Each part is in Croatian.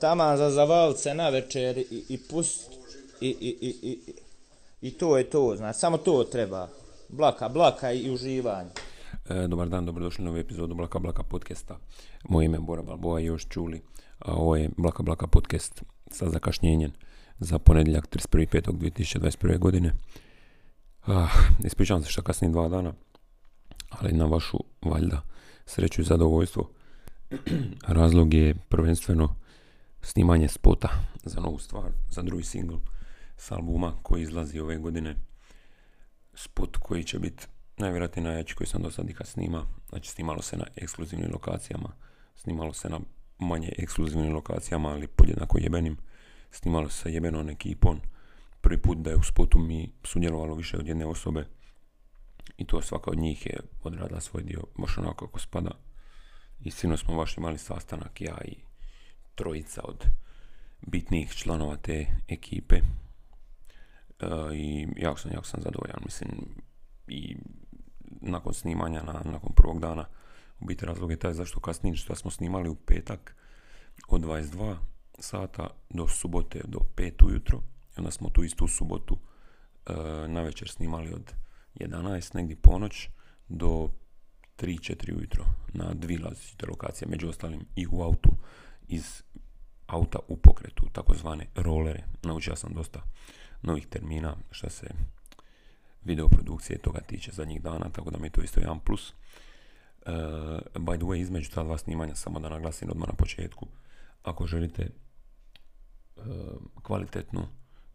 taman za zavalit se na večer i, i pust i, i, i, i, to je to, znači, samo to treba. Blaka, blaka i uživanje. E, dobar dan, dobrodošli na novu epizodu Blaka Blaka podcasta. Moje ime je Bora Balboa, još čuli. A ovo je Blaka Blaka podcast sa zakašnjenjem za ponedjeljak 31.5.2021. godine. Ah, ispričavam se što kasnim dva dana, ali na vašu valjda sreću i zadovoljstvo. Razlog je prvenstveno snimanje spota za novu stvar, za drugi single s albuma koji izlazi ove godine. Spot koji će biti najvjerojatnije najjači koji sam do sad ikad snima. Znači snimalo se na ekskluzivnim lokacijama, snimalo se na manje ekskluzivnim lokacijama, ali podjednako jebenim. Snimalo se sa jebenom ekipom. Prvi put da je u spotu mi sudjelovalo više od jedne osobe i to svaka od njih je odradila svoj dio baš onako kako spada. I sino smo baš imali sastanak, ja i trojica od bitnijih članova te ekipe. E, I jako sam, jako sam zadovoljan, mislim, i nakon snimanja, na, nakon prvog dana, u biti razlog je taj zašto kasnije što smo snimali u petak od 22 sata do subote do 5 ujutro. I onda smo tu istu subotu e, na večer snimali od 11, negdje ponoć, do 3-4 ujutro na dvije različite lokacije, među ostalim i u autu iz auta u pokretu, takozvane rolere. Naučio sam dosta novih termina što se videoprodukcije toga tiče zadnjih dana, tako da mi je to isto jedan plus. Uh, by the way, između ta dva snimanja, samo da naglasim odmah na početku, ako želite uh, kvalitetnu,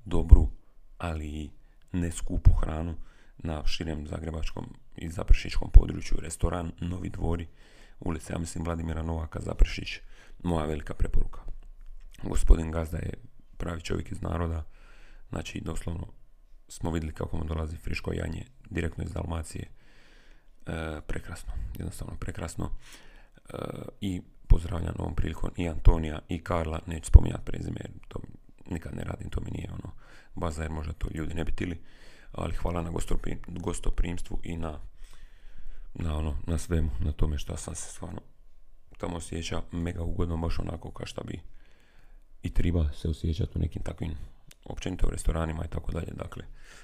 dobru, ali i ne skupu hranu na širem zagrebačkom i zapršičkom području, restoran Novi dvori, ulica, ja mislim Vladimira Novaka, Zapršić, moja velika preporuka. Gospodin Gazda je pravi čovjek iz naroda, znači doslovno smo vidjeli kako mu dolazi friško janje direktno iz Dalmacije. E, prekrasno, jednostavno prekrasno. E, I pozdravljam ovom prilikom i Antonija i Karla, neću spominjati prezime to nikad ne radim, to mi nije ono baza jer možda to ljudi ne bi tili, ali hvala na gostoprimstvu i na, na, ono, na svemu, na tome što sam se stvarno tamo osjeća mega ugodno, baš onako kao što bi i treba se osjećati u nekim takvim općenito u restoranima i tako dalje. Dakle,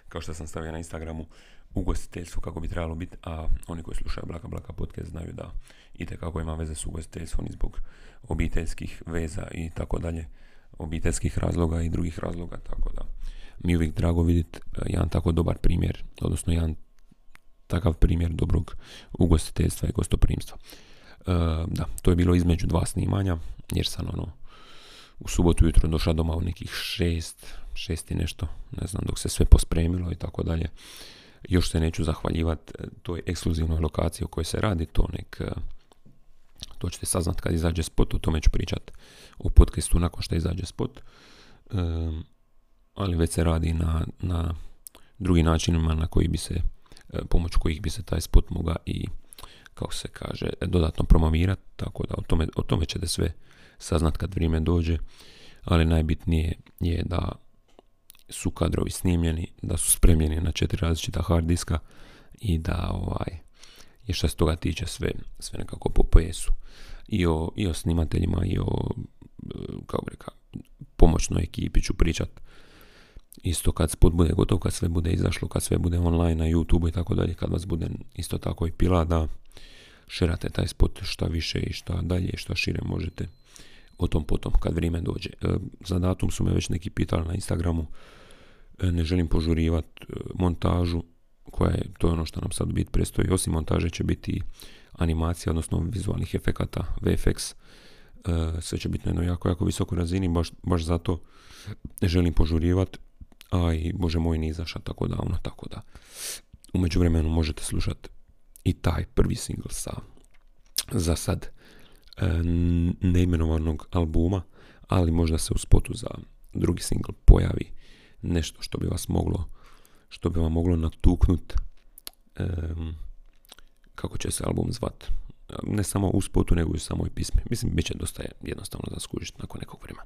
kao što sam stavio na Instagramu, ugostiteljstvo kako bi trebalo biti, a oni koji slušaju Blaka Blaka podcast znaju da ide kako ima veze s ugostiteljstvom i zbog obiteljskih veza i tako dalje, obiteljskih razloga i drugih razloga, tako da mi uvijek drago vidjeti e, jedan tako dobar primjer, odnosno jedan takav primjer dobrog ugostiteljstva i gostoprimstva. E, da, to je bilo između dva snimanja, jer sam ono u subotu jutro došla doma u nekih šest, šest i nešto, ne znam, dok se sve pospremilo i tako dalje. Još se neću zahvaljivati e, toj ekskluzivnoj lokaciji o kojoj se radi, to nek, e, to ćete saznat kad izađe spot, o tome ću pričat u podcastu nakon što izađe spot. ali već se radi na, na drugim načinima na koji bi se, e, pomoć kojih bi se taj spot mogao i, kako se kaže, dodatno promovirati, tako da o tome, o tome ćete sve saznat kad vrijeme dođe, ali najbitnije je da su kadrovi snimljeni, da su spremljeni na četiri različita hard diska i da ovaj, je što se toga tiče sve, sve nekako po PS-u. I o, I o snimateljima i o kao bi rekao, pomoćnoj ekipi ću pričat isto kad spot bude gotov, kad sve bude izašlo, kad sve bude online na YouTube i tako dalje, kad vas bude isto tako i pila da šerate taj spot šta više i šta dalje i šta šire možete o tom potom kad vrijeme dođe. E, za datum su me već neki pitali na Instagramu, e, ne želim požurivati e, montažu koja je, to ono što nam sad bit prestoji. Osim montaže će biti animacija, odnosno vizualnih efekata, VFX, sve će biti na jednoj jako, jako visokoj razini, baš, zato ne želim požurivati, a i Bože moj nije izašao tako davno, tako da u međuvremenu možete slušati i taj prvi single sa za sad E, neimenovanog albuma, ali možda se u spotu za drugi single pojavi nešto što bi vas moglo što bi vam moglo natuknut kako će se album zvat. Ne samo u spotu nego i u samoj pismi. Mislim bit će dosta jednostavno za skužiti nakon nekog vremena.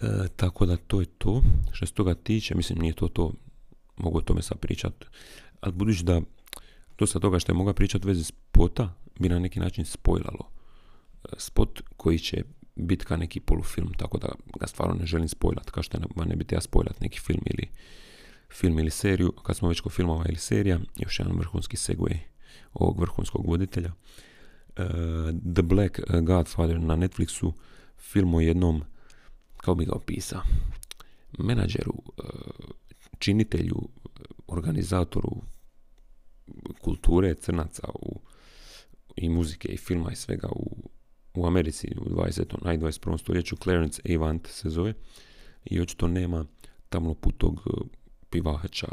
E, tako da to je to. Što se toga tiče mislim nije to to. Mogu o tome sad pričat. Ali budući da dosta toga što je mogao pričati vezi spota bi na neki način spojlalo spot koji će bitka neki polufilm, tako da ga stvarno ne želim spojlat, kao što ne, bi ja spojlat neki film ili film ili seriju, kad smo već kod filmova ili serija, još jedan vrhunski segway ovog vrhunskog voditelja. Uh, The Black Godfather na Netflixu, film o jednom, kao bi ga opisao, menadžeru, uh, činitelju, organizatoru kulture crnaca u, i muzike i filma i svega u, u Americi u 20. naj 21. stoljeću Clarence Avant se zove i očito nema tamno putog pivača,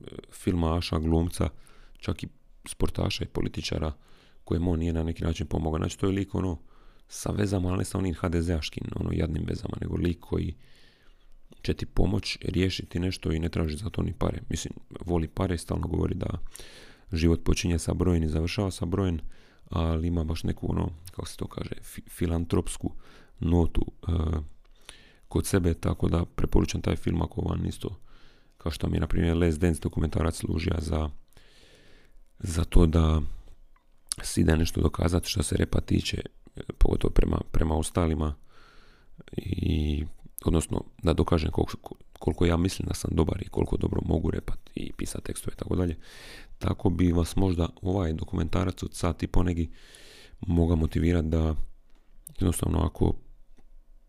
e, filmaša, glumca, čak i sportaša i političara kojemu on nije na neki način pomogao. Znači to je lik ono sa vezama, ali ne sa onim HDZ-aškim, ono jadnim vezama, nego lik koji će ti pomoć riješiti nešto i ne traži za to ni pare. Mislim, voli pare stalno govori da život počinje sa brojem i završava sa brojem, ali ima baš neku ono, kako se to kaže, filantropsku notu e, kod sebe, tako da preporučam taj film ako vam isto kao što mi je na primjer Les Dance dokumentarac služija za, za to da si ide nešto dokazati što se repa tiče, pogotovo prema, prema ostalima i odnosno da dokažem koliko, koliko ja mislim da sam dobar i koliko dobro mogu repati i pisati tekstove i tako dalje. Tako bi vas možda ovaj dokumentarac od sat i ponegi mogao motivirati da jednostavno ako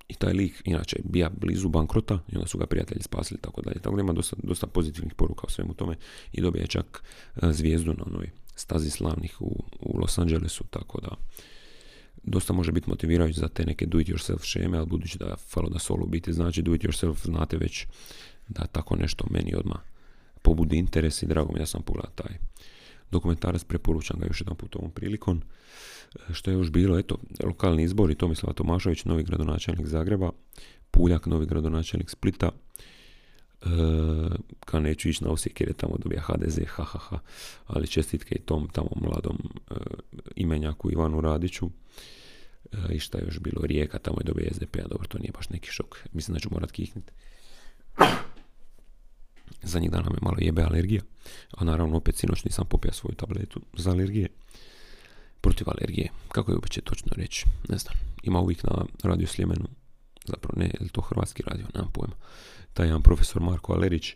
i taj lik, inače, bija blizu bankrota i onda su ga prijatelji spasili tako dalje. Tako da ima dosta, dosta pozitivnih poruka o svemu tome i dobije čak e, zvijezdu na onoj stazi slavnih u, u Los Angelesu, tako da dosta može biti motivirajući za te neke do it yourself šeme, ali budući da falo da solo biti znači do it yourself, znate već da tako nešto meni odmah pobudi interes i drago mi da sam pogledao taj dokumentarac, preporučam ga još jedan put ovom prilikom. Što je još bilo, eto, lokalni izbori, Tomislava Tomašović, novi gradonačelnik Zagreba, Puljak, novi gradonačelnik Splita, e, kao neću ići na Osijek jer je tamo dobija HDZ, ha, ali čestitke i tom tamo mladom e, imenjaku Ivanu Radiću. I šta je još bilo, Rijeka, tamo je dobio SDP-a, dobro, to nije baš neki šok. Mislim da ću morat kihnuti. Zadnjih dana me malo jebe alergija, a naravno opet sinoć nisam popio svoju tabletu za alergije protiv alergije. Kako je uopće točno reći? Ne znam. Ima uvijek na radio Sljemenu, zapravo ne, je li to hrvatski radio, nemam pojma. Taj jedan profesor Marko Alerić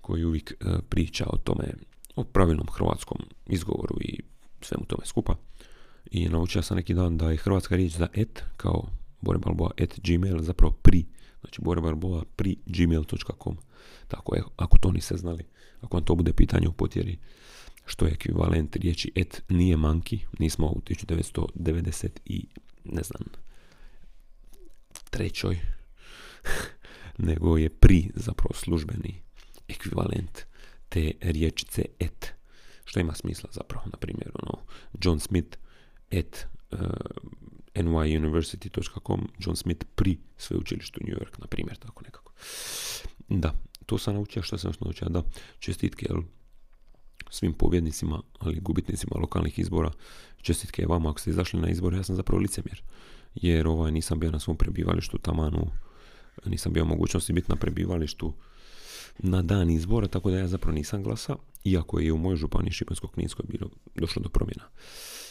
koji uvijek e, priča o tome, o pravilnom hrvatskom izgovoru i svemu tome skupa. I naučio sam neki dan da je hrvatska riječ za et, kao Bore Balboa et gmail, zapravo pri, znači Bore Balboa pri gmail.com. Tako je, ako to niste znali, ako vam to bude pitanje u potjeri, što je ekvivalent riječi et nije manki, nismo u 1990 i ne znam trećoj, nego je pri zapravo službeni ekvivalent te riječice et, što ima smisla zapravo, na primjer, ono, John Smith et uh, nyuniversity.com, John Smith pri sveučilištu New York, na primjer, tako nekako. Da, to sam naučio, što sam naučio, da, čestitke, jel, svim pobjednicima, ali gubitnicima lokalnih izbora. Čestitke vama ako ste izašli na izbore, ja sam zapravo licemjer. Jer ovaj, nisam bio na svom prebivalištu tamanu, nisam bio mogućnosti biti na prebivalištu na dan izbora, tako da ja zapravo nisam glasa, iako je u mojoj županiji Šibensko-Kninskoj bilo došlo do promjena.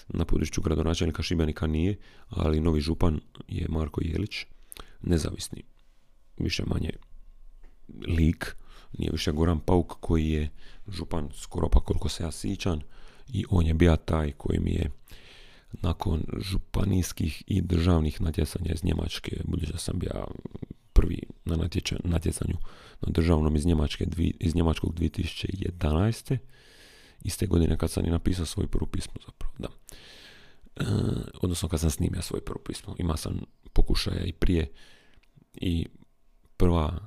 Na području gradonačelnika Šibenika nije, ali novi župan je Marko Jelić, nezavisni, više manje lik, nije više Goran Pauk koji je župan skoro pa koliko se ja sjećam i on je bio taj koji mi je nakon županijskih i državnih natjecanja iz Njemačke, budući da sam bio prvi na natjecanju na državnom iz, Njemačke, iz Njemačkog 2011. Iste godine kad sam i napisao svoje prvo pismo zapravo, da. E, odnosno kad sam snimio svoje prvo pismo. Ima sam pokušaja i prije i prva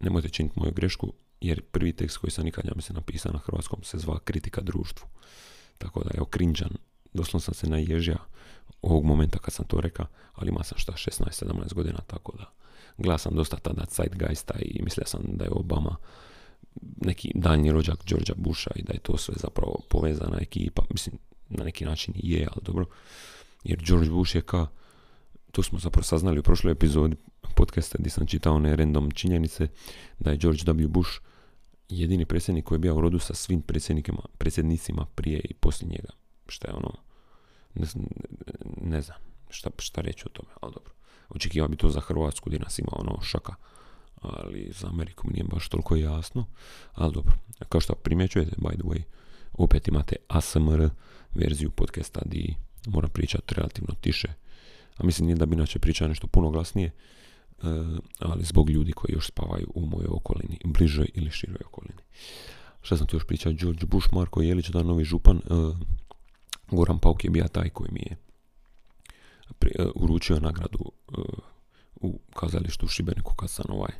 nemojte činiti moju grešku, jer prvi tekst koji sam nikad, ja mislim, napisao na hrvatskom se zva Kritika društvu. Tako da, evo, krinđan, doslovno sam se naježio ovog momenta kad sam to rekao, ali ima sam šta, 16-17 godina, tako da gledao sam dosta tada Zeitgeista i mislio sam da je Obama neki daljnji rođak Georgia Busha i da je to sve zapravo povezana ekipa, mislim, na neki način je, ali dobro, jer George Bush je ka, to smo zapravo saznali u prošloj epizodi, podcasta gdje sam čitao one random činjenice da je George W. Bush jedini predsjednik koji je bio u rodu sa svim predsjednicima prije i poslije njega. Što je ono, ne, znam, šta, šta reći o tome, ali dobro. Očekivao bi to za Hrvatsku gdje nas ima ono šaka, ali za Ameriku mi nije baš toliko jasno, ali dobro. Kao što primjećujete, by the way, opet imate ASMR verziju podcasta di moram pričati relativno tiše, a mislim nije da bi inače pričao nešto puno glasnije, e, ali zbog ljudi koji još spavaju u mojoj okolini, bližoj ili široj okolini. Šta sam tu još pričao? George Bush, Marko Jelić, da novi župan, e, Goran Pauk je bio taj koji mi je e, uručio nagradu u kazalištu u Šibeniku kad sam ovaj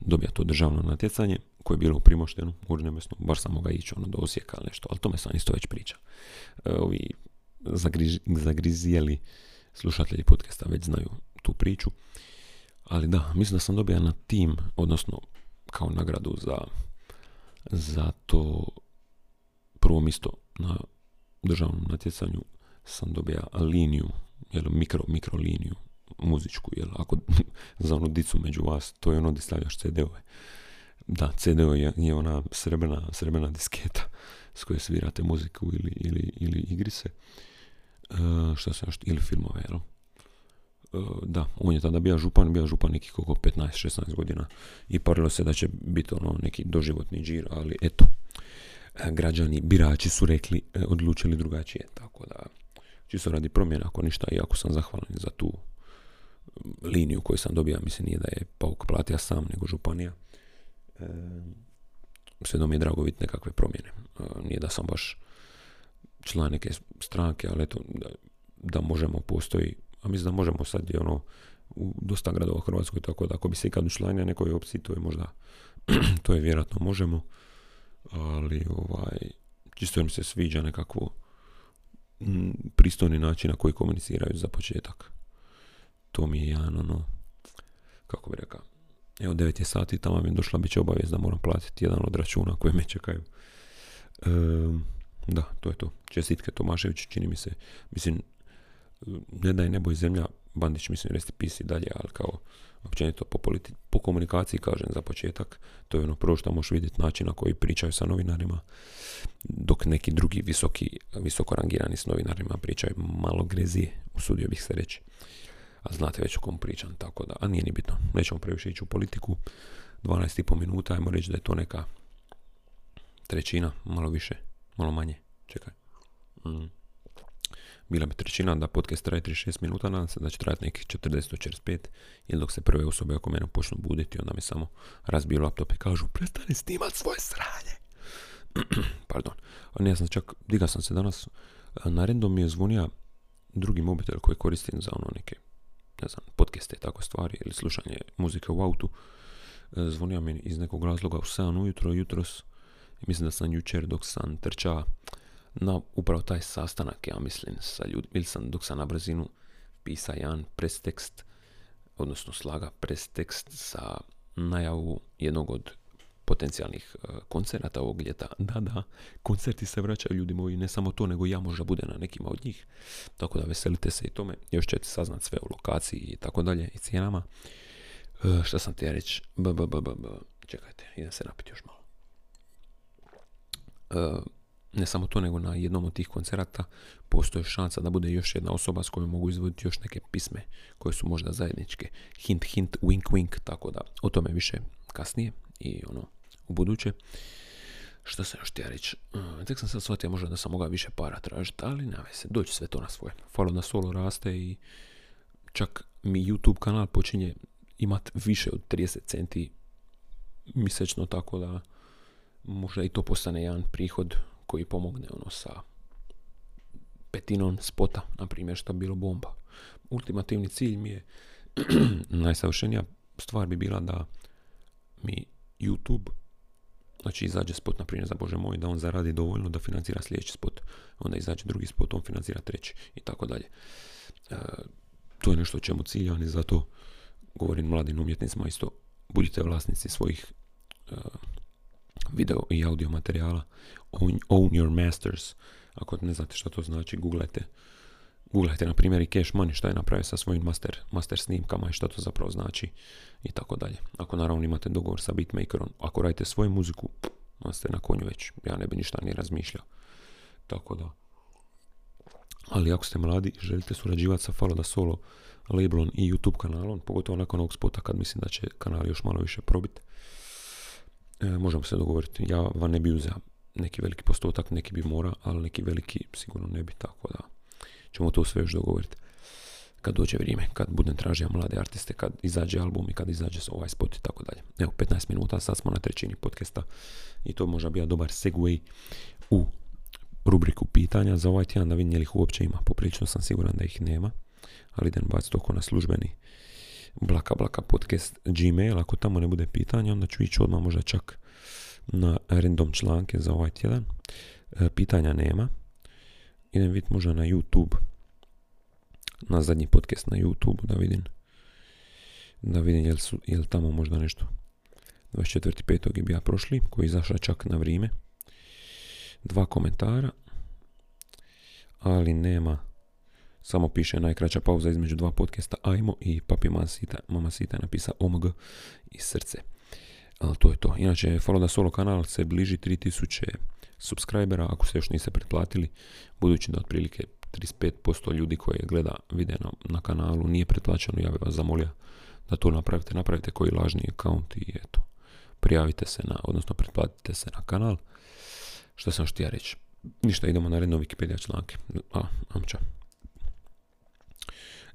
dobija to državno natjecanje koje je bilo u Primoštenu, u Urnjemesnu, baš sam mogao ići ono do Osijeka ili nešto, ali tome sam isto već priča. ovi zagriž, zagrizijeli slušatelji podcasta već znaju tu priču. Ali da, mislim da sam dobio na tim, odnosno kao nagradu za, za to prvo mjesto na državnom natjecanju sam dobio liniju, jel, mikro, mikro liniju muzičku, jel, ako za onu dicu među vas, to je ono gdje stavljaš CD-ove. Da, CD-ove je, je ona srebrna, srebrna disketa s kojoj svirate muziku ili, ili, ili igrice. Uh, šta se ili filmove, jel? Uh, da, on je tada bio župan, bio župan neki koliko 15-16 godina i parilo se da će biti ono neki doživotni džir, ali eto, e, građani, birači su rekli, odlučili drugačije, tako da čisto radi promjena, ako ništa, iako sam zahvalan za tu liniju koju sam dobio, mislim nije da je Pauk platio sam, nego županija. E, sve mi je drago vidjeti nekakve promjene. nije da sam baš član neke stranke, ali eto, da, da možemo postoji, a mislim da možemo sad je ono u dosta gradova u Hrvatskoj, tako da ako bi se ikad učlanio nekoj opciji, to je možda, to je vjerojatno možemo, ali ovaj, čisto mi se sviđa nekakvo pristojni način na koji komuniciraju za početak. To mi je jedan ono, kako bi rekao, evo 9 je sati, tamo mi je došla, bit će obavijest da moram platiti jedan od računa koje me čekaju. Da, to je to. Čestitke Tomašević, čini mi se, mislim, ne da je nebo i zemlja, Bandić mislim resti pisi dalje, ali kao općenito po, politi- po komunikaciji kažem za početak, to je ono prvo što možeš vidjeti način na koji pričaju sa novinarima, dok neki drugi visoki, visoko rangirani s novinarima pričaju malo grezije, usudio bih se reći. A znate već o kom pričam, tako da, a nije ni bitno, nećemo previše ići u politiku, 12,5 minuta, ajmo reći da je to neka trećina, malo više malo manje, čekaj. Mm. Bila bi trećina da podcast traje 36 minuta, nadam se da će trajati nekih 40-45 ili dok se prve osobe oko mene počnu buditi, onda mi samo razbiju laptop i kažu prestani snimat svoje sranje. Pardon. A ja sam čak, diga sam se danas, na random mi je zvonija drugi mobitel koji koristim za ono neke, ne znam, podcaste i tako stvari ili slušanje muzike u autu. Zvonija mi iz nekog razloga u 7 ujutro, jutros, mislim da sam jučer dok sam trčao na upravo taj sastanak, ja mislim, sa ljudima, ili sam dok sam na brzinu pisa jedan press tekst, odnosno slaga press tekst sa najavu jednog od potencijalnih uh, koncerata ovog ljeta. Da, da, koncerti se vraćaju ljudi moji, ne samo to, nego ja možda bude na nekima od njih. Tako da veselite se i tome. Još ćete saznat sve o lokaciji i tako dalje i cijenama. Uh, šta sam ti ja reći? B. Čekajte, idem se napiti još malo. E, ne samo to, nego na jednom od tih koncerata postoji šansa da bude još jedna osoba s kojom mogu izvoditi još neke pisme koje su možda zajedničke. Hint, hint, wink, wink, tako da o tome više kasnije i ono u buduće. Što sam još htio reći? Uh, tek sam sad shvatio možda da sam mogao više para tražiti, ali ne se, doći sve to na svoje. Follow na solo raste i čak mi YouTube kanal počinje imat više od 30 centi mjesečno, tako da možda i to postane jedan prihod koji pomogne ono sa petinom spota, na primjer, što bi bilo bomba. Ultimativni cilj mi je, najsavršenija stvar bi bila da mi YouTube, znači izađe spot, na primjer, za Bože moj, da on zaradi dovoljno da financira sljedeći spot. Onda izađe drugi spot, on financira treći i tako dalje. E, to je nešto čemu ciljam i zato govorim mladim umjetnicima isto, budite vlasnici svojih e, video i audio materijala. Own, own your masters. Ako ne znate što to znači, googlajte. Googlajte na primjer i Cash Money šta je napravio sa svojim master, master snimkama i što to zapravo znači i tako dalje. Ako naravno imate dogovor sa beatmakerom, ako radite svoju muziku, onda ste na konju već. Ja ne bi ništa ni razmišljao. Tako da, Ali ako ste mladi želite surađivati sa Falo da Solo labelom i YouTube kanalom, pogotovo nakon ovog spota kad mislim da će kanal još malo više probiti, možemo se dogovoriti. Ja vam ne bi uzeo neki veliki postotak, neki bi mora, ali neki veliki sigurno ne bi, tako da ćemo to sve još dogovoriti kad dođe vrijeme, kad budem tražio mlade artiste, kad izađe album i kad izađe ovaj spot i tako dalje. Evo, 15 minuta, sad smo na trećini podcasta i to može biti dobar segway u rubriku pitanja za ovaj tjedan da vidim je li ih uopće ima. Poprilično sam siguran da ih nema, ali idem baciti oko na službeni blaka blaka podcast Gmail. Ako tamo ne bude pitanja, onda ću ići odmah možda čak na random članke za ovaj tjedan. E, pitanja nema. Idem vidjeti možda na YouTube na zadnji podcast na YouTube da vidim da vidim jel, su, jel tamo možda nešto 24.5. je bija prošli koji je izašao čak na vrijeme dva komentara ali nema samo piše najkraća pauza između dva podcasta Ajmo i Papi Mama Sita, Mama Sita je napisa OMG i srce. Ali to je to. Inače, Follow da Solo kanal se bliži 3000 subscribera, ako se još niste pretplatili, budući da otprilike 35% ljudi koji gleda vide na, na kanalu nije pretplaćeno, ja bih vas zamolio da to napravite. Napravite koji lažni account i eto, prijavite se na, odnosno pretplatite se na kanal. Što sam štija reći? Ništa, idemo na redno Wikipedia članke. A, amča.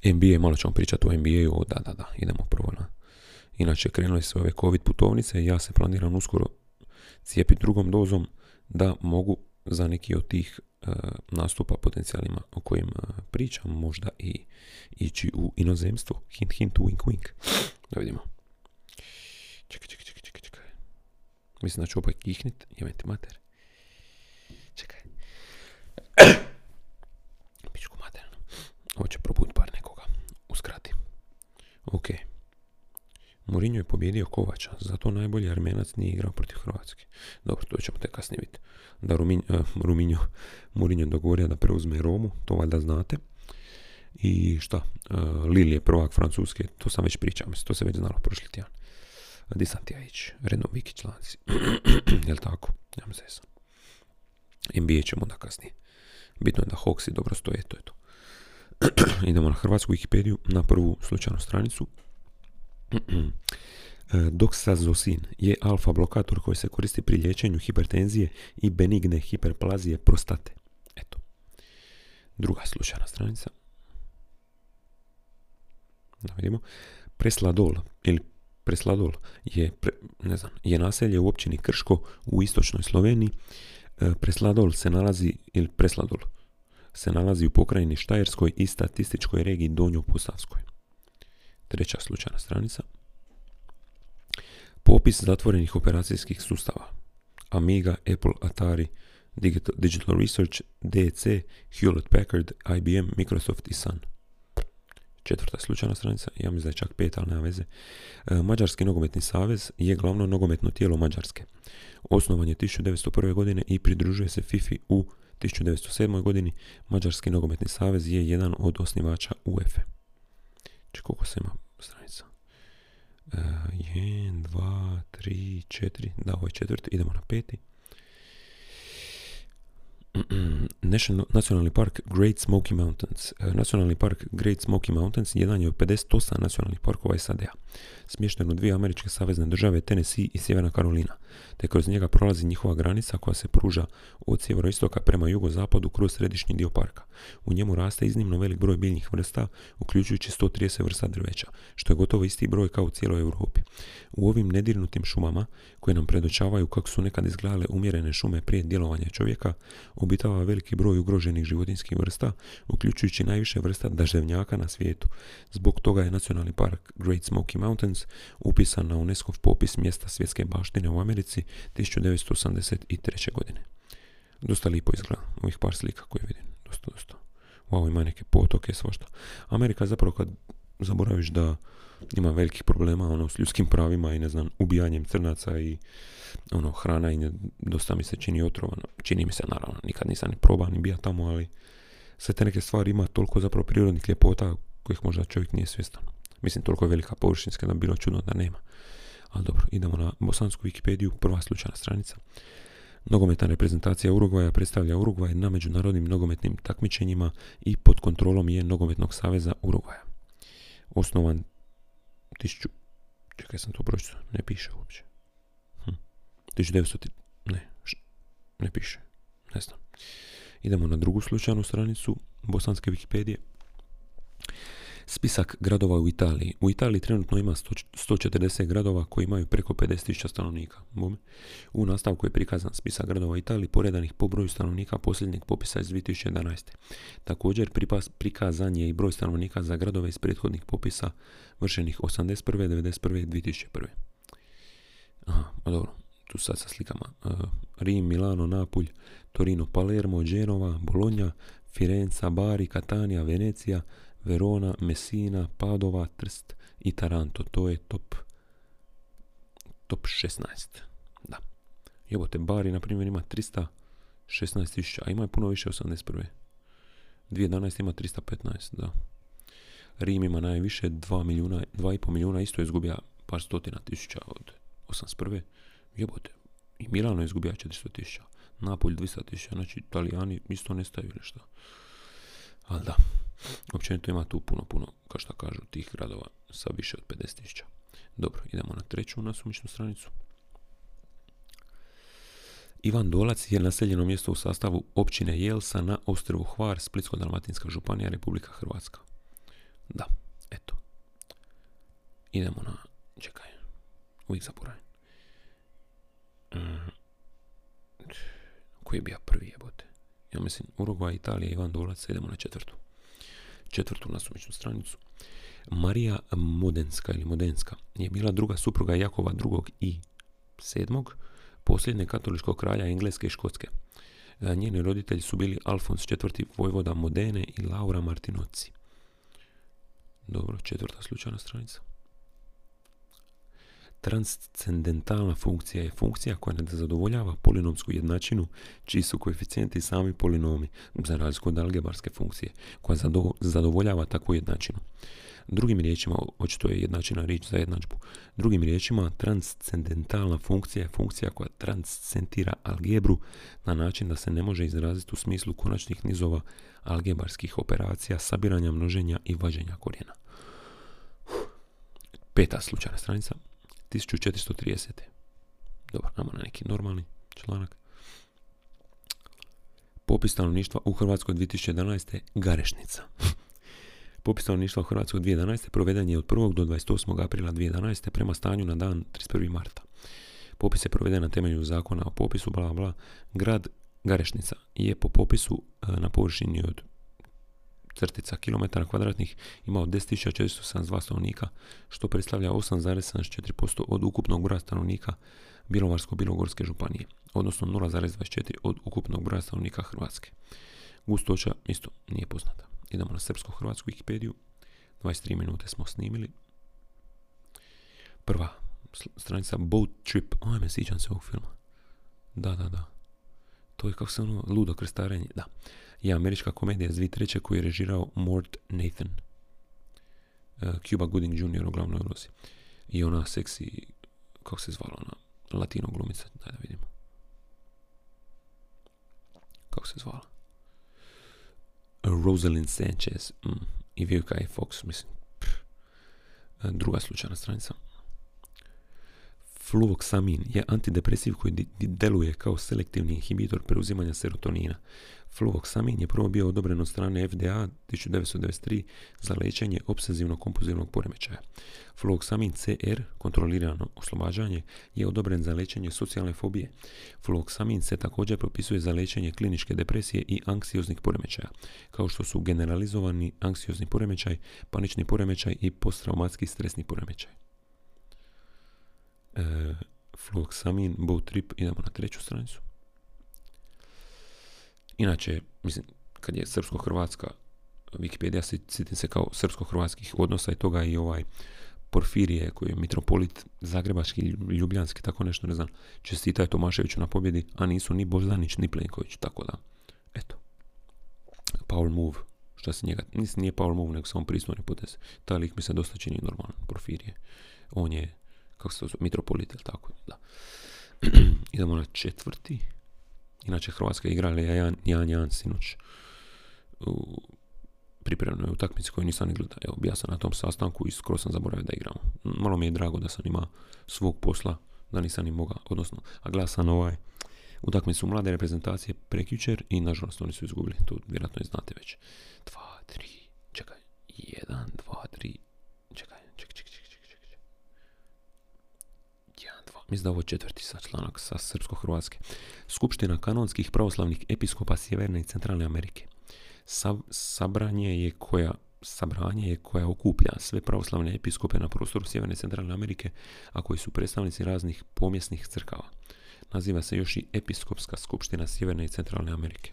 NBA, malo ćemo pričati o NBA-u, da, da, da, idemo prvo na... Inače, krenuli se ove COVID putovnice, ja se planiram uskoro cijepiti drugom dozom da mogu za neki od tih E, nastupa potencijalima o kojim e, pričam, možda i ići u inozemstvo. Hint, hint, wink, wink. Da vidimo. Čekaj, čekaj, čekaj, čekaj, čekaj. Mislim da ću opet kihnit, jeventi mater. Čekaj. Pičku maternu. Ovo će probut par. Uskrati. Ok. Mourinho je pobjedio Kovača, zato najbolji Armenac nije igrao protiv Hrvatske. Dobro, to ćemo te kasnije vidjeti. Da Ruminjo, uh, Mourinho dogovorio da preuzme Romu, to valjda znate. I šta, uh, Lille je prvak Francuske, to sam već pričao, to se već znalo prošli tjedan. Di sam ti ja ići? Redno Viki članci. Jel tako? Ja mi se NBA ćemo onda kasnije. Bitno je da Hawksi dobro stoje, to je to. Idemo na hrvatsku Wikipediju, na prvu slučajnu stranicu. Doxazosin je alfa blokator koji se koristi pri liječenju hipertenzije i benigne hiperplazije prostate. Eto. Druga slučajna stranica. Da vidimo. Presladol ili Presladol je, ne znam, je naselje u općini Krško u istočnoj Sloveniji. E, Presladol se nalazi, ili Presladol, se nalazi u pokrajini Štajerskoj i statističkoj regiji Donjo Posavskoj. Treća slučajna stranica. Popis zatvorenih operacijskih sustava. Amiga, Apple, Atari, Digital, Research, DC, Hewlett Packard, IBM, Microsoft i Sun. Četvrta slučajna stranica, ja mislim da čak pet, ali nema veze. E, Mađarski nogometni savez je glavno nogometno tijelo Mađarske. Osnovan je 1901. godine i pridružuje se FIFI u 1907. godini. Mađarski nogometni savez je jedan od osnivača UEFA. Či koliko se ima stranica? 1, 2, 3, 4, da ovo je četvrti, idemo na peti. Nacionalni park Great Smoky Mountains. E, nacionalni park Great Smoky Mountains jedan je od 58 nacionalnih parkova SAD-a, smješten u dvije američke savezne države Tennessee i Sjeverna Karolina, te kroz njega prolazi njihova granica koja se pruža od sjeveroistoka prema jugozapadu kroz središnji dio parka. U njemu raste iznimno velik broj biljnih vrsta, uključujući 130 vrsta drveća, što je gotovo isti broj kao u cijeloj Europi. U ovim nedirnutim šumama, koje nam predočavaju kako su nekad izgledale umjerene šume prije djelovanja čovjeka, obitava veliki broj ugroženih životinskih vrsta, uključujući najviše vrsta daždevnjaka na svijetu. Zbog toga je nacionalni park Great Smoky Mountains upisan na UNESCO popis mjesta svjetske baštine u Americi 1983. godine. Dosta lipo izgleda ovih par slika koje vidim. Dosta, dosta. Wow, ima neke potoke, svašta. Amerika zapravo kad zaboraviš da ima velikih problema ono, s ljudskim pravima i ne znam, ubijanjem crnaca i ono, hrana i dosta mi se čini otrovano. Čini mi se naravno, nikad nisam ni probao ni bija tamo, ali sve te neke stvari ima toliko zapravo prirodnih ljepota kojih možda čovjek nije svjestan. Mislim, toliko je velika površinska da bi bilo čudno da nema. Ali dobro, idemo na bosansku Wikipediju, prva slučajna stranica. Nogometna reprezentacija Urugvaja predstavlja Urugvaj na međunarodnim nogometnim takmičenjima i pod kontrolom je Nogometnog saveza Urugvaja. Osnovan tisuću... Čekaj, sam to pročitao. Ne piše uopće. Hm. 1900... Ne, ne piše. Ne znam. Idemo na drugu slučajnu stranicu bosanske Wikipedije. Spisak gradova u Italiji. U Italiji trenutno ima 140 gradova koji imaju preko 50.000 stanovnika. U nastavku je prikazan spisak gradova u Italiji poredanih po broju stanovnika posljednjeg popisa iz 2011. Također prikazan je i broj stanovnika za gradove iz prethodnih popisa vršenih 81. 91. i 2001. Aha, dobro, tu sad sa slikama. E, Rim, Milano, Napulj, Torino, Palermo, Genova, Bologna, Firenca, Bari, Catania, Venecija, Verona, Messina, Padova, Trst i Taranto. To je top top 16. Da. Jebote, Bari, na primjer, ima 316 tisuća, a ima je puno više 81. 2011 ima 315, da. Rim ima najviše 2 milijuna, 2,5 milijuna, isto je izgubija par stotina tisuća od 81. Jebote, i Milano je izgubija 400 tisuća. Napolj 200 tisuća, znači Italijani isto nestaju ili što. Ali da, općenito ima tu puno, puno, kao što kažu, tih gradova sa više od 50 tisuća. Dobro, idemo na treću nasumičnu stranicu. Ivan Dolac je naseljeno mjesto u sastavu općine Jelsa na ostrvu Hvar, Splitsko-Dalmatinska županija, Republika Hrvatska. Da, eto. Idemo na... Čekaj, uvijek zaboravim. Mm. Koji je bio prvi jebote? Ja mislim, Uruguay, Italija, Ivan Dolac, idemo na četvrtu. Četvrtu nasumičnu stranicu. Marija Modenska ili Modenska je bila druga supruga Jakova II. i sedmog, posljednje katoličkog kralja Engleske i Škotske. E, njeni roditelji su bili Alfons IV. vojvoda Modene i Laura Martinoci. Dobro, četvrta slučajna stranica. Transcendentalna funkcija je funkcija koja ne zadovoljava polinomsku jednačinu, čiji su koeficijenti sami polinomi, za razliku od algebarske funkcije, koja zadovoljava takvu jednačinu. Drugim riječima, očito je jednačina riječ za jednadžbu. Drugim riječima, transcendentalna funkcija je funkcija koja transcentira algebru na način da se ne može izraziti u smislu konačnih nizova algebarskih operacija, sabiranja, množenja i vađenja korijena. Peta slučajna stranica. 1430. Dobro, namo na neki normalni članak. Popis stanovništva u Hrvatskoj 2011. Garešnica. Popis stanovništva u Hrvatskoj 2011. proveden je od 1. do 28. aprila 2011. prema stanju na dan 31. marta. Popis je proveden na temelju zakona o popisu, bla, bla. Grad Garešnica je po popisu e, na površini od crtica kilometara kvadratnih imao 10.472 stanovnika, što predstavlja 8,74% od ukupnog broja stanovnika Bjelovarsko-Bilogorske županije, odnosno 0,24 od ukupnog broja stanovnika Hrvatske. Gustoća isto nije poznata. Idemo na srpsko-hrvatsku Wikipediju. 23 minute smo snimili. Prva stranica Boat Trip. me sjećam se ovog filma. Da, da, da. To je kako se ono, ludo krestarenje. Da je američka komedija iz 2003. koju je režirao Mort Nathan. Uh, Cuba Gooding Jr. u glavnoj ulozi. I ona seksi, kako se zvala ona, latino glumica, daj da vidimo. Kako se zvala? Rosalind Sanchez mm. i Vivica Fox, mislim. Druga slučajna stranica. Fluvoxamin je antidepresiv koji deluje kao selektivni inhibitor preuzimanja serotonina. Fluvoxamin je prvo bio odobren od strane FDA 1993 za liječenje obsezivno-kompulzivnog poremećaja. Fluvoxamin CR, kontrolirano oslobađanje, je odobren za liječenje socijalne fobije. Fluvoxamin se također propisuje za liječenje kliničke depresije i anksioznih poremećaja, kao što su generalizovani anksiozni poremećaj, panični poremećaj i posttraumatski stresni poremećaj. E, Fluvoxamin, Botrip, idemo na treću stranicu. Inače, mislim, kad je srpsko-hrvatska Wikipedia sjetim se kao srpsko-hrvatskih odnosa i toga i ovaj Porfirije koji je mitropolit zagrebački, ljubljanski, tako nešto, ne znam, čestitaju Tomaševiću na pobjedi, a nisu ni Boždanić ni Plenković, tako da, eto. Power move, šta se njega, nije power move, nego samo pristojni potez. Taj lik mi se dosta čini normalan, Porfirije. On je, kako se to zove, mitropolit, tako, da. Idemo na četvrti Inače, Hrvatska je 1-1 sinoć u pripremnoj utakmici koju nisam ni gledao. Evo, bija sam na tom sastanku i skoro sam zaboravio da igramo. Malo mi je drago da sam ima svog posla, da nisam ni mogao, odnosno, a gledao sam ovaj utakmicu mlade reprezentacije prekjučer i nažalost oni su izgubili, to vjerojatno i znate već. 2, 3, čekaj, 1, 2, 3, čekaj, čekaj, čekaj, čekaj, čekaj, čekaj. 1, 2, mislim da ovo četvrti sa članak sa Srpsko-Hrvatske. Skupština kanonskih pravoslavnih episkopa Sjeverne i Centralne Amerike. Sab, sabranje je koja sabranje je koja okuplja sve pravoslavne episkope na prostoru Sjeverne i Centralne Amerike, a koji su predstavnici raznih pomjesnih crkava. Naziva se još i Episkopska skupština Sjeverne i Centralne Amerike.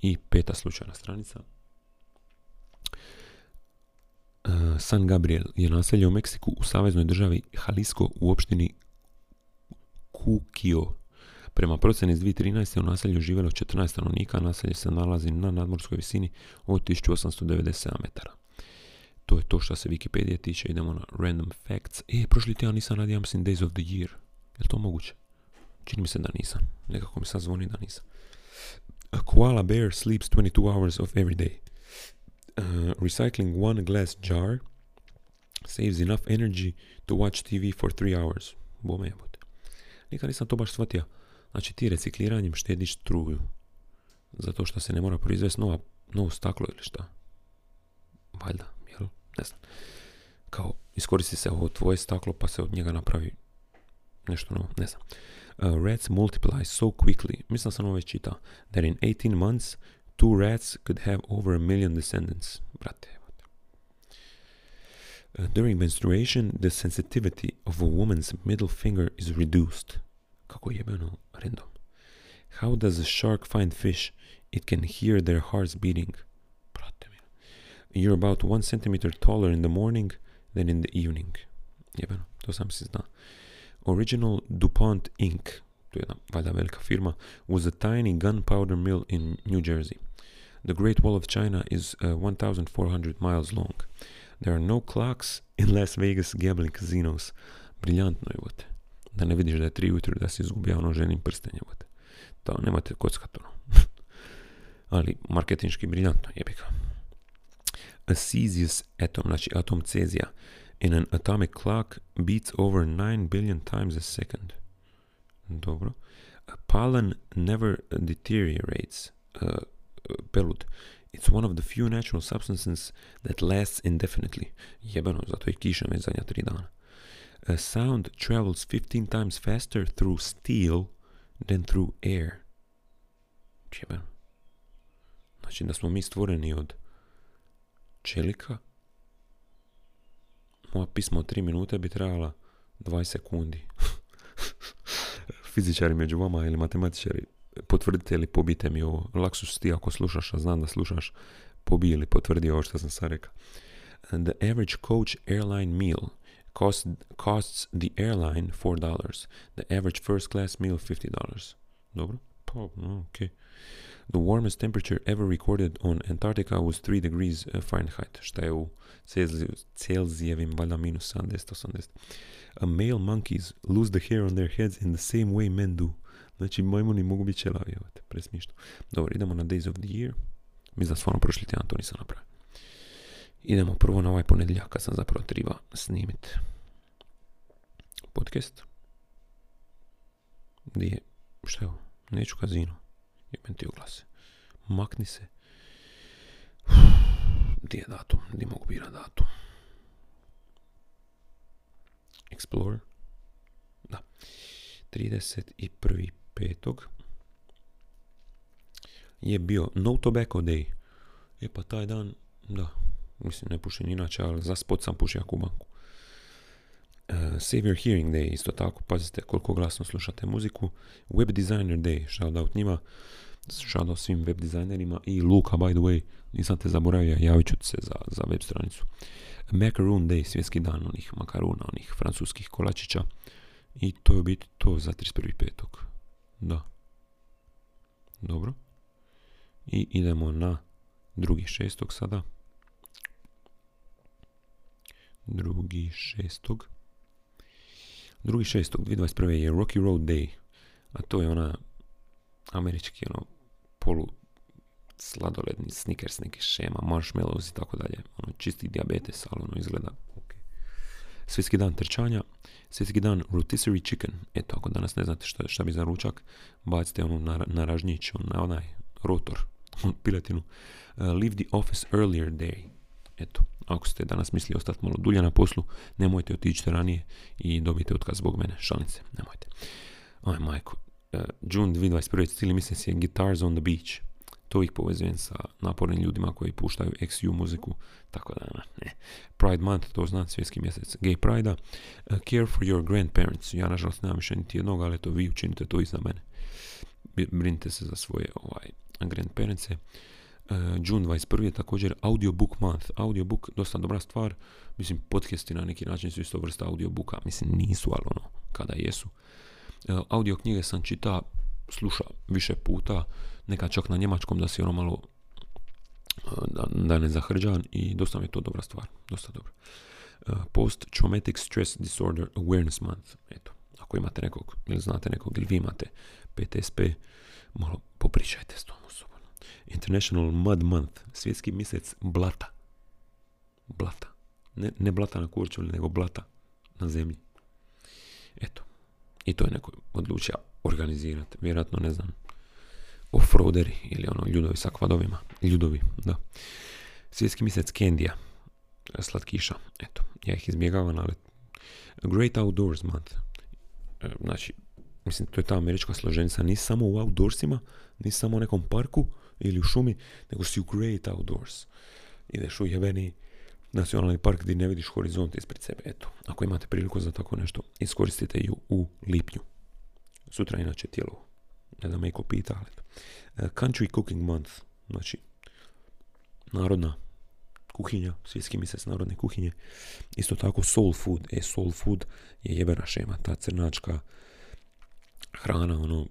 I peta slučajna stranica. Uh, San Gabriel je naselje u Meksiku u saveznoj državi Jalisco u opštini Kukio. Prema procjeni iz 2013. u naselju živjelo 14 stanovnika, naselje se nalazi na nadmorskoj visini od 1897 metara. To je to što se Wikipedia tiče, idemo na random facts. E, prošli tjedan nisam radio, mislim, Days of the Year. Je li to moguće? Čini mi se da nisam. Nekako mi sad zvoni da nisam. A koala bear sleeps 22 hours of every day. Uh, recycling one glass jar saves enough energy to watch TV for 3 hours. Bome jebote. Nikad nisam to baš shvatio. Znači ti recikliranjem štediš struju. Zato što se ne mora proizvesti nova, novo staklo ili šta. Valjda, jel? Ne znam. Kao, iskoristi se ovo tvoje staklo pa se od njega napravi nešto novo, ne znam. Uh, rats multiply so quickly, mislim sam ovo već čitao, that in 18 months two rats could have over a million descendants. Uh, during menstruation, the sensitivity of a woman's middle finger is reduced. Kako jebeno random. How does a shark find fish? It can hear their hearts beating. You're about one centimeter taller in the morning than in the evening. Jebeno, to sam si zna. Original DuPont Inc., to je jedna valjda velika firma, was a tiny gunpowder mill in New Jersey. The Great Wall of China is uh, 1,400 miles long. There are no clocks in Las Vegas gambling casinos. Briljantno je, vote. Da ne vidiš da je tri ujutro da si izgubio ono ženim prstenje, vote. To nemate kockat ono. Ali marketinški briljantno, jebika. A cesius atom, znači atom cezija, in an atomic clock beats over 9 billion times a second. Dobro. Pollen never deteriorates. Uh, pelud. It's one of the few natural substances that lasts indefinitely. Jebeno, zato je kiša već zadnja tri dana. A sound travels 15 times faster through steel than through air. Jebeno. Znači da smo mi stvoreni od čelika moja pisma od 3 minute bi trebala 20 sekundi. Fizičari među vama ili matematičari, potvrdite ili pobite mi ovo. Laksus ti ako slušaš, a znam da slušaš, pobij ili potvrdi ovo što sam sad rekao. The average coach airline meal cost, costs the airline $4. The average first class meal $50. Dobro? No, okay. The warmest temperature ever recorded on Antarctica was 3 degrees uh, Fahrenheit, šta je u Celzijevim valjda minus 70-80. A male monkeys lose the hair on their heads in the same way men do. Znači, majmuni mogu biti čelavi, te, presmišno. Dobro, idemo na Days of the Year. Mislim da stvarno prošli tjedan to nisam napravio. Idemo prvo na ovaj ponedjeljak kad sam zapravo triba snimit podcast. Gdje je, šta je ovo? Neću kazino. Jebem ti oglase. Makni se. Gdje je datum? Gdje mogu birat datum? Explore. Da. 31.5. je bio No Tobacco Day. E pa taj dan, da, mislim ne pušim inače, ali za spot sam pušio kubanku. Uh, Save Your Hearing Day, isto tako, pazite koliko glasno slušate muziku. Web Designer Day, shout out njima, shout out svim web dizajnerima i Luka, by the way, nisam te zaboravio, javit ću se za, za web stranicu. Macaroon Day, svjetski dan onih makaruna, onih francuskih kolačića. I to je biti to za 31.5. Da. Dobro. I idemo na drugi šestog sada. Drugi šestog. Drugi šestog, 2021. je Rocky Road Day. A to je ona američki, ono, polu sladoledni snickers, neki šema, marshmallows i tako dalje. Ono, čisti diabetes, ali ono izgleda ok. Svjetski dan trčanja, svjetski dan rotisserie chicken. Eto, ako danas ne znate šta, šta bi za ručak, bacite ono na, na ražnjić, na onaj rotor, piletinu. Uh, leave the office earlier day. Eto, ako ste danas mislili ostati malo dulje na poslu, nemojte otići ranije i dobijete otkaz zbog mene. Šalim se, nemojte. Aj, majko. Uh, June 2021. cijeli mjesec je Guitars on the Beach. To ih povezujem sa napornim ljudima koji puštaju XU muziku, tako da ne. Pride Month, to zna svjetski mjesec Gay Pride. Uh, care for your grandparents. Ja nažalost nemam više niti jednog, ali to vi učinite to i mene. Brinite se za svoje ovaj, grandparents. Uh, June 21. je također audiobook month. Audiobook, dosta dobra stvar. Mislim, podcasti na neki način su isto vrsta audiobooka. Mislim, nisu, ali ono, kada jesu. Uh, audio knjige sam čita, sluša više puta neka čak na njemačkom da si ono malo da, da ne zahrđan i dosta mi je to dobra stvar, dosta dobro. Post Traumatic Stress Disorder Awareness Month, eto, ako imate nekog, ili znate nekog, ili vi imate PTSP, malo popričajte s tom osobom. International Mud Month, svjetski mjesec blata. Blata. Ne, ne blata na kurčuli, nego blata na zemlji. Eto. I to je neko odlučio organizirati. Vjerojatno, ne znam, offroaderi ili ono ljudovi sa kvadovima. Ljudovi, da. Svjetski mjesec Kendija. Slatkiša. Eto, ja ih izbjegavam, ali Great Outdoors Month. E, znači, mislim, to je ta američka složenica. Nisi samo u outdoorsima, nisi samo u nekom parku ili u šumi, nego si u Great Outdoors. Ideš u jebeni nacionalni park gdje ne vidiš horizont ispred sebe. Eto, ako imate priliku za tako nešto, iskoristite ju u lipnju. Sutra inače tijelo ne da me iko pita, ali uh, Country Cooking Month, znači narodna kuhinja, svjetski mjesec narodne kuhinje. Isto tako soul food, e soul food je jebena šema, ta crnačka hrana, ono,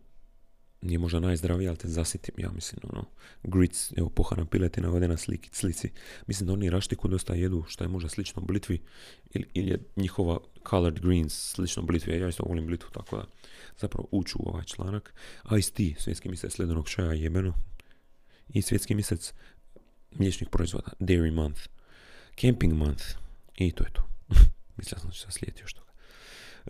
nije možda najzdravija, ali te zasitim, ja mislim, ono, grits, evo, pohana piletina ovdje na sliki, slici. Mislim da oni raštiku dosta jedu, što je možda slično blitvi, ili, ili je njihova colored greens slično blitvi, ja isto volim blitvu, tako da zapravo uću u ovaj članak. Ice tea, svjetski mjesec ledenog čaja jebeno. I svjetski mjesec mliječnih proizvoda, dairy month. Camping month. I to je to. Mislio sam da će se još.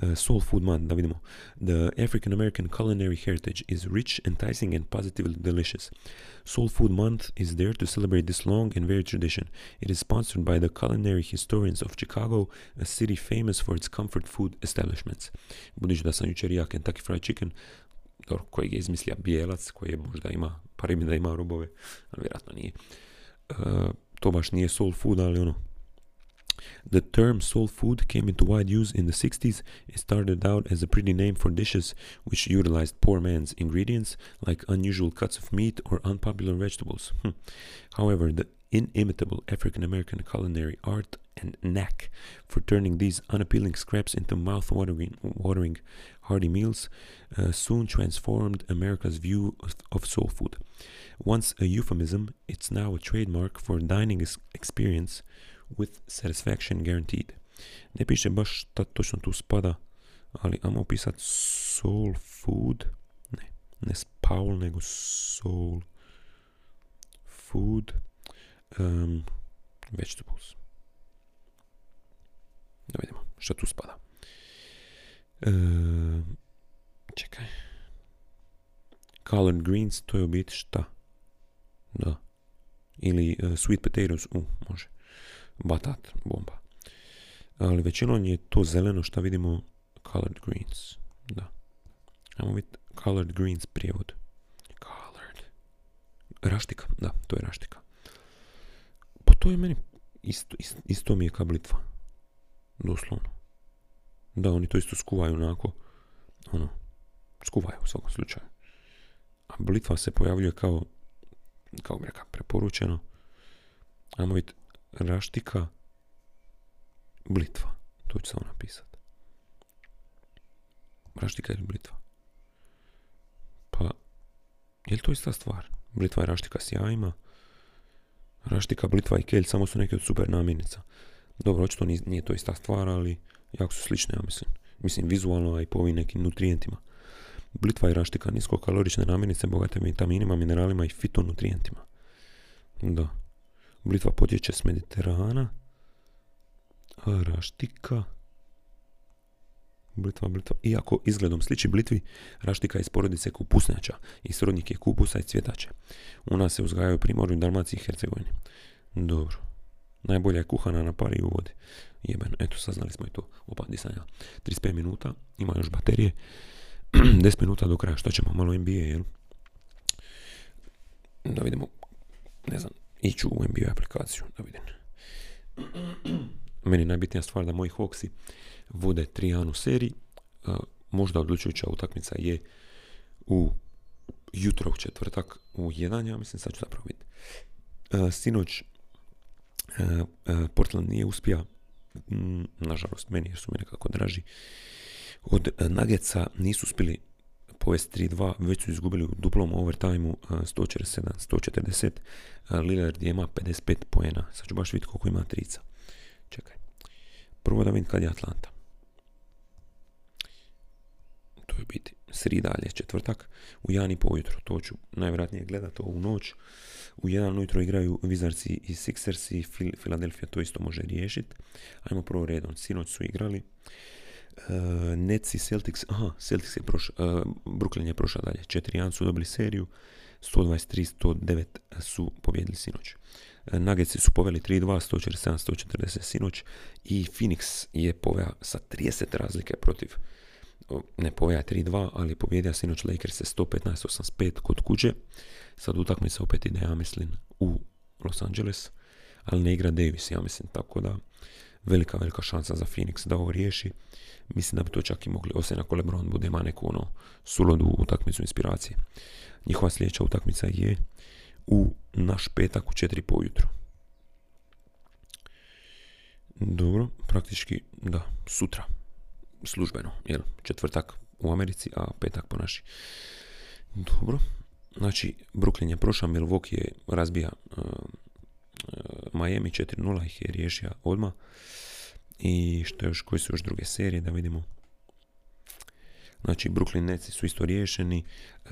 Uh, soul food month, da vidimo. The African American culinary heritage is rich, enticing and positively delicious. Soul food month is there to celebrate this long and varied tradition. It is sponsored by the culinary historians of Chicago, a city famous for its comfort food establishments. Budući da sam jučer ja Kentucky Fried Chicken, dobro, kojeg je izmislio bijelac, koji je možda ima, pari mi da ima robove, ali vjerojatno nije. Uh, to baš nije soul food, ali ono, The term soul food came into wide use in the 60s. It started out as a pretty name for dishes which utilized poor man's ingredients, like unusual cuts of meat or unpopular vegetables. However, the inimitable African American culinary art and knack for turning these unappealing scraps into mouth-watering watering hearty meals uh, soon transformed America's view of soul food. Once a euphemism, it's now a trademark for dining experience with satisfaction guaranteed. Ne piše baš šta točno tu spada, ali ajmo opisat soul food. Ne, ne spaul, nego soul food um, vegetables. Da vidimo šta tu spada. Čekaj. Colored greens, to je u biti šta? Da. Ili uh, sweet potatoes, u, može batat, bomba. Ali većinom je to zeleno što vidimo colored greens. Da. Ajmo vidjeti colored greens prijevod. Colored. Raštika, da, to je raštika. Pa to je meni isto, isto, mi je kao blitva. Doslovno. Da, oni to isto skuvaju onako. Ono, skuvaju u svakom slučaju. A blitva se pojavljuje kao, kao bi rekao, preporučeno. Ajmo vidjeti raštika, blitva. To ću samo napisati. Raštika ili blitva? Pa, je li to ista stvar? Blitva i raštika s jajima. Raštika, blitva i kelj samo su neke od super namirnica. Dobro, očito nije, to ista stvar, ali jako su slične, ja mislim. Mislim, vizualno, a i po ovim nekim nutrijentima. Blitva i raštika niskokalorične namirnice bogate vitaminima, mineralima i fitonutrijentima. Da. Blitva potječe s Mediterana. Raštika... Blitva, blitva. Iako izgledom sliči blitvi, raštika iz porodice kupusnjača i srodnik je kupusa i cvjetače. U nas se uzgajaju primorju Dalmaciji i Hercegovini. Dobro. Najbolja je kuhana na pari u vodi. Jeben, eto, saznali smo i to. Opa, disanja. 35 minuta, ima još baterije. 10 minuta do kraja, što ćemo? Malo NBA, jel? Da vidimo, ne znam, iću u NBA aplikaciju, da vidim. Meni najbitnija stvar da moji Hawksi vode 3 u seriji. možda odlučujuća utakmica je u jutro u četvrtak u jedan, ja mislim sad ću zapravo vidjeti. Sinoć Portland nije uspio, nažalost meni jer su mi nekako draži, od Nuggetsa nisu uspjeli povesti 3-2, već su izgubili u duplom overtimeu 147-140. Lillard ima 55 poena. Sad ću baš vidjeti koliko ima trica. Čekaj. Prvo da vidim kad je Atlanta. To je biti srida, ali četvrtak. U jedan i po ujutro. To ću najvjerojatnije gledati ovu noć. U jedan ujutro igraju Wizards i Sixers i Philadelphia to isto može riješiti. Ajmo prvo redom. Sinoć su igrali. Uh, Nets i Celtics, aha, Celtics je prošao, uh, Brooklyn je prošao dalje. 4-1 su dobili seriju, 123-109 su pobjedili sinoć. Uh, Nuggetsi su poveli 3-2, 147-140 sinoć i Phoenix je poveo sa 30 razlike protiv ne poveja 3-2, ali je pobjedio sinoć Lakers 115-85 kod kuće. Sad utakmica opet ide, ja mislim, u Los Angeles, ali ne igra Davis, ja mislim, tako da velika, velika šansa za Phoenix da ovo riješi. Mislim da bi to čak i mogli, osim ako LeBron bude ima neku ono sulodu utakmicu inspiracije. Njihova sljedeća utakmica je u naš petak u 4 po ujutro. Dobro, praktički, da, sutra, službeno, jel, četvrtak u Americi, a petak po naši. Dobro, znači, Brooklyn je prošao, Milwaukee je razbija Miami 4-0 ih je riješio odmah. I što još, koji su još druge serije, da vidimo. Znači, Brooklyn Nets su isto riješeni. Uh,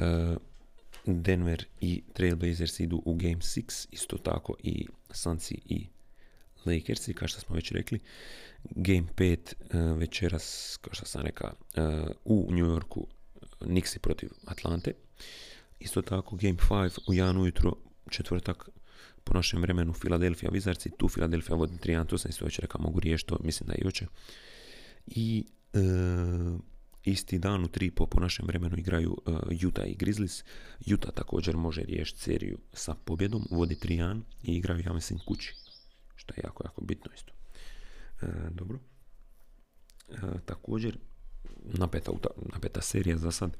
Denver i Trailblazers idu u Game 6, isto tako i Sunsi i Lakersi, kao što smo već rekli. Game 5 uh, večeras, kao što sam rekao, uh, u New Yorku Nixi protiv Atlante. Isto tako Game 5 u jan ujutro, četvrtak po našem vremenu Filadelfija Wizards i tu Filadelfija vodi 3 to sam isto već rekao, mogu riješiti mislim da i hoće. I e, isti dan u 3 po, po našem vremenu igraju uh, Utah i Grizzlies. Utah također može riješiti seriju sa pobjedom, vodi 3 i igraju, ja mislim, kući. Što je jako, jako bitno isto. E, dobro. E, također, napeta, napeta serija za sad.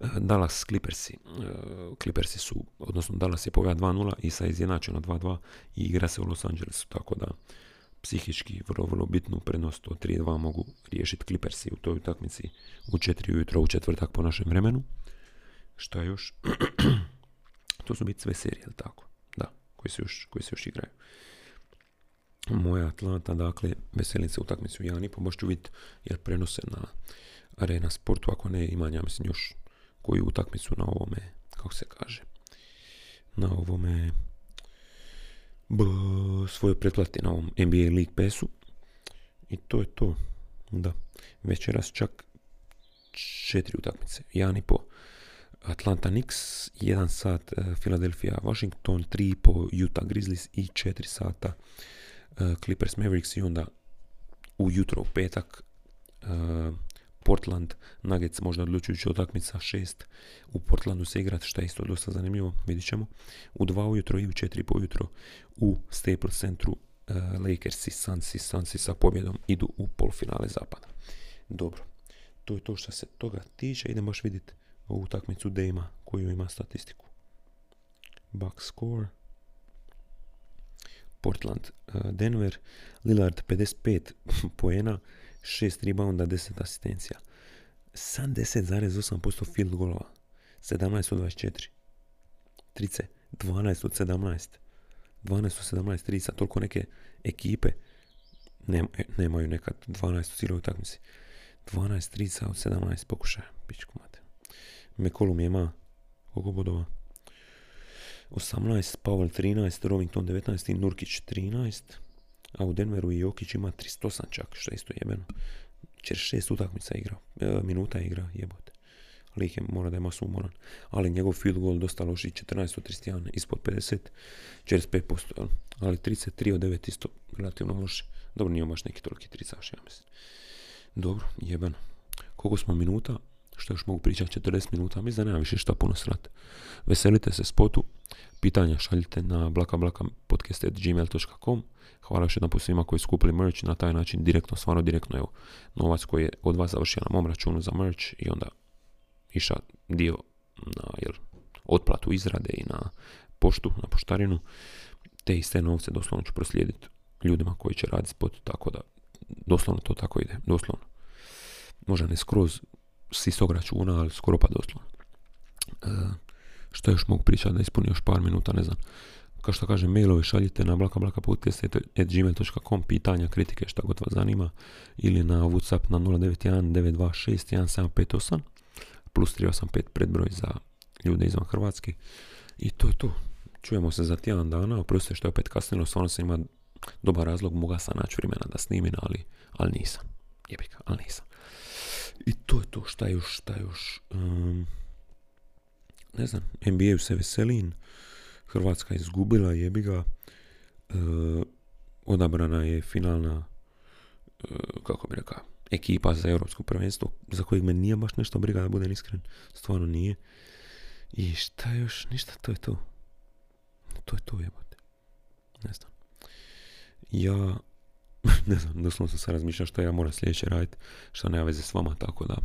Dallas Clippersi. E, Clippersi su, odnosno Dallas je poveo 2-0 i sa izjednačeno 2-2 i igra se u Los Angelesu, tako da psihički vrlo, vrlo bitnu prednost od 3-2 mogu riješiti Clippersi u toj utakmici u 4 ujutro u četvrtak po našem vremenu. Je još? to su biti sve serije, jel tako? Da, koji se još, koji se još igraju. Moja Atlanta, dakle, veselim se utakmicu 1,5, baš ću vidjeti jer prenose na Arena Sportu, ako ne ima, ja mislim, još koju utakmicu na ovome, kako se kaže, na ovome b, svoje pretplati na ovom NBA League Passu. I to je to. Da. Večeras čak četiri utakmice. Jedan i po Atlanta Knicks, jedan sat uh, Philadelphia Washington, tri po Utah Grizzlies i četiri sata uh, Clippers Mavericks i onda ujutro u petak uh, Portland Nuggets možda odlučujući utakmica šest u Portlandu se igrati što je isto dosta zanimljivo, vidit ćemo. U dva ujutro i u četiri pojutro u Staples centru uh, Lakers i Suns i Suns sa pobjedom idu u polfinale zapada. Dobro, to je to što se toga tiče. Idemo baš vidjeti ovu utakmicu Dejma koju ima statistiku. Box score. Portland, uh, Denver, Lillard 55 poena, 6 rebounda, 10 asistencija. 70,8% field golova. 17 od 24. Trice. 12 od 17. 12 od 17 trica. Toliko neke ekipe nemaju nekad 12 u cijeloj utakmici. 12 trica od 17 pokušaja. Pičku mate. McCollum ima koliko bodova? 18, Powell 13, Rovington 19 i Nurkić 13. A u Denveru i Jokić ima 308 čak, što je isto jebeno. Čer šest utakmica igra, e, minuta igra, jebote. Lik je mora da ima umoran. Ali njegov field goal dosta loši, 14 od 31, ispod 50, čez 5%, jel? ali 33 od 9 isto relativno loše. Dobro, nije baš neki toliki tricaš, ja mislim. Dobro, jebeno. Koliko smo minuta? Što još mogu pričati? 40 minuta. Mislim da nema više šta puno srat. Veselite se spotu. Pitanja šaljite na blakablakapodcast.gmail.com Hvala još jedan svima koji skupili merch na taj način direktno, stvarno direktno, evo, novac koji je od vas završio na mom računu za merch i onda iša dio na jel, otplatu izrade i na poštu, na poštarinu, te iste novce doslovno ću proslijediti ljudima koji će raditi spot, tako da doslovno to tako ide, doslovno. Možda ne skroz s istog računa, ali skoro pa doslovno. E, što još mogu pričati da ispunim još par minuta, ne znam. Kao što kažem, mailove šaljite na blakablakapodcast.gmail.com pitanja, kritike, šta god vas zanima ili na Whatsapp na 091 926 1758 plus 385 predbroj za ljude izvan Hrvatske. I to je to. Čujemo se za tjedan dana, oprostite što je opet kasnilo, stvarno sam ima dobar razlog, moga sam naći vremena da snimim, ali, ali nisam. Jebika, ali nisam. I to je to, šta još, šta još. Um, ne znam, NBA-u se veselim, Hrvatska je izgubila, jebi ga. Uh, odabrana je finalna, uh, kako bi rekao, ekipa za europsko prvenstvo, za kojeg me nije baš nešto briga, da budem iskren. Stvarno nije. I šta još, ništa, to je to. To je to, jebote. Ne znam. Ja, ne znam, doslovno sam se razmišljao što ja moram sljedeće raditi, što nema veze s vama, tako da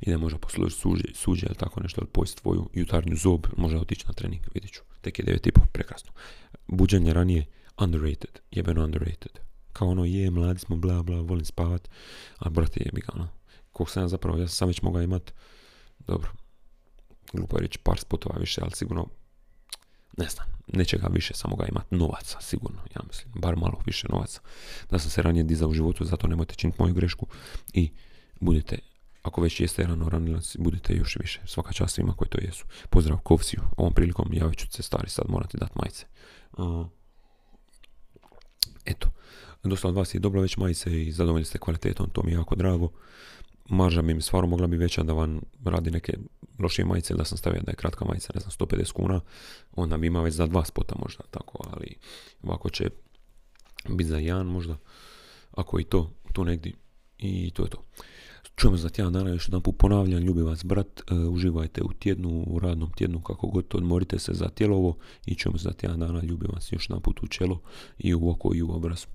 ide možda poslužiti suđe, suđe ili tako nešto, ili pojesti tvoju jutarnju zob, možda otići na trening, vidit ću. Tek je 9.30, prekrasno. Buđenje ranije, underrated, jebeno underrated kao ono je, mladi smo, bla bla, volim spavat, a brate je ga ono, koliko sam ja zapravo, ja sam već mogao imat, dobro, glupo je reći par spotova više, ali sigurno, ne znam, nečega više sam mogao imat novaca, sigurno, ja mislim, bar malo više novaca, da sam se ranije dizao u životu, zato nemojte činiti moju grešku i budite ako već jeste rano ranilac, budite još više. Svaka čast svima koji to jesu. Pozdrav Kovsiju. Ovom prilikom javit ću se stari, sad morate dati majice. Eto, dosta od vas je dobro već majice i zadovoljni ste kvalitetom, to mi je jako drago. Marža bi mi stvarno mogla bi veća da vam radi neke lošije majice, da sam stavio da je kratka majica, ne znam, 150 kuna, onda bi imao već za dva spota možda, tako, ali ovako će biti za jedan možda, ako i to, tu negdje, i to je to. Čujemo za tjedan dana, još jedan put ponavljam, ljubi vas brat, e, uživajte u tjednu, u radnom tjednu, kako god odmorite se za tjelovo i čujemo za tjedan dana, ljubi vas još jedan put u čelo i u oko i u obraz.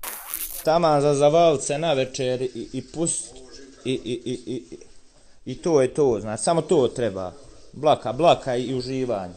Tama za zavalce na večer i, i pust i, i, i, i, i to je to, znači samo to treba, blaka, blaka i uživanje.